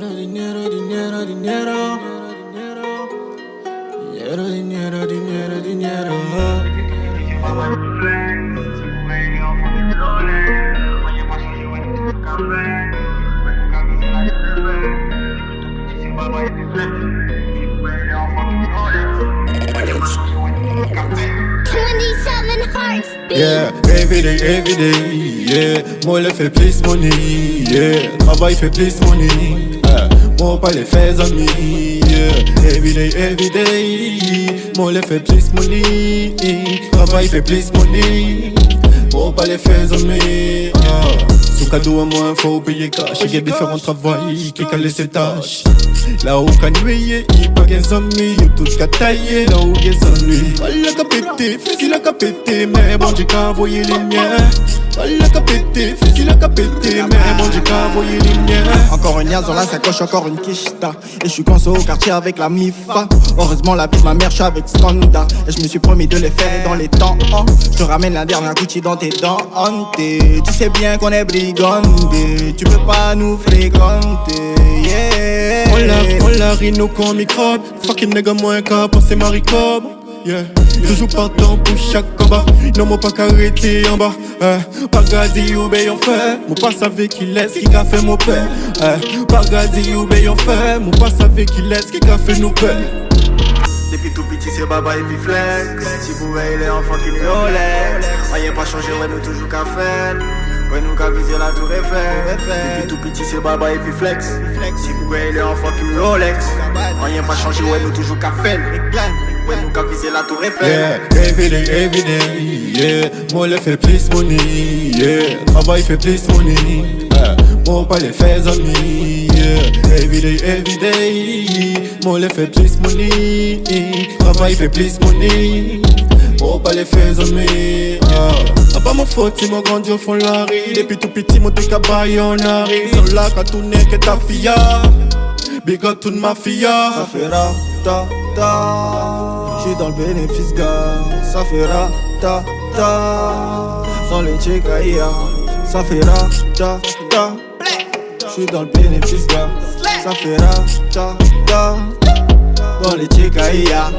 dinero, dinero, dinero. Dinero, dinero, dinero, dinero. Twenty-seven hearts beat. Yeah, every day, every day, yeah. Moi le fait plus money, yeah. Travail fait plus money, yeah. Moi pas les faits amis, yeah. Every day, every day, moi le fait plus money, travail fait plus money. Moi pas les faits amis, yeah. Son cadeau à moi, faut payer cash. Il y a différents travail qui calent ses tâches. Là où qu'à nuyer, il pas qu'un amis, il tout qu'à tailler. Là où qu'un amis, voilà qu'à péter, facile à qu'à péter, mais bon, j'ai qu'à envoyer les miens. Qu'à péter, facile à qu'à péter, mais envoyer les miens. Encore une niaise dans la sacoche, encore une quicheta. Et je suis conso au quartier avec la MIFA. Heureusement, la vie de ma mère, je suis avec Skonda. Et je me suis promis de les faire dans les temps. Oh. Je te ramène la dernière Gucci dans tes dents. Tu sais bien qu'on est brigandés. Tu peux pas nous fréquenter. Yeah. On la, on la rhino comme microbe. Fucking nigga, moins qu'à penser Maricob. Yeah. Toujours partant pour chaque combat. Non, moi pas qu'arrêter en bas. Eh. Pagadi ou ben on fait. Moi pas savait qui laisse qui a fait mon père. Eh. Pagadi ou ben on fait. Moi pas savait qui laisse qui a fait nos pères. Depuis tout petit, c'est baba et puis flex. Si vous voyez les enfants qui Rolex. Rien pas changé, ouais, nous toujours qu'à faire. Ouais, nous qu'à viser la tour Eiffel. Depuis tout petit, c'est baba et puis flex. Si vous voyez les enfants qui Rolex. Rien pas changé, ouais, nous toujours qu'à faire. Ouais, nous qu'à viser la tour Eiffel. Yeah, every day, every day, yeah. Moi le fait plus money, yeah. Travail fait plus money, yeah. Moi pas les faits amis, yeah. Every day, every day, moi le fait plus money, travail fait plus money. Moi pas les faits amis, ah. Pas mon faute si mon grandi au fond la rue. Depuis tout petit, mon décabaye en arrive. Sans là quand tout n'est que ta fille. Big up toute ma fille. Ça fait ra, ta, ta. J'suis dans le bénéfice. Ça fait ra, ta, ta. Dans les tchekaïa. Ça fait ra, ta, ta. J'suis dans le bénéfice, gars. Ça fait ra, ta, ta. Dans les tchekaïa.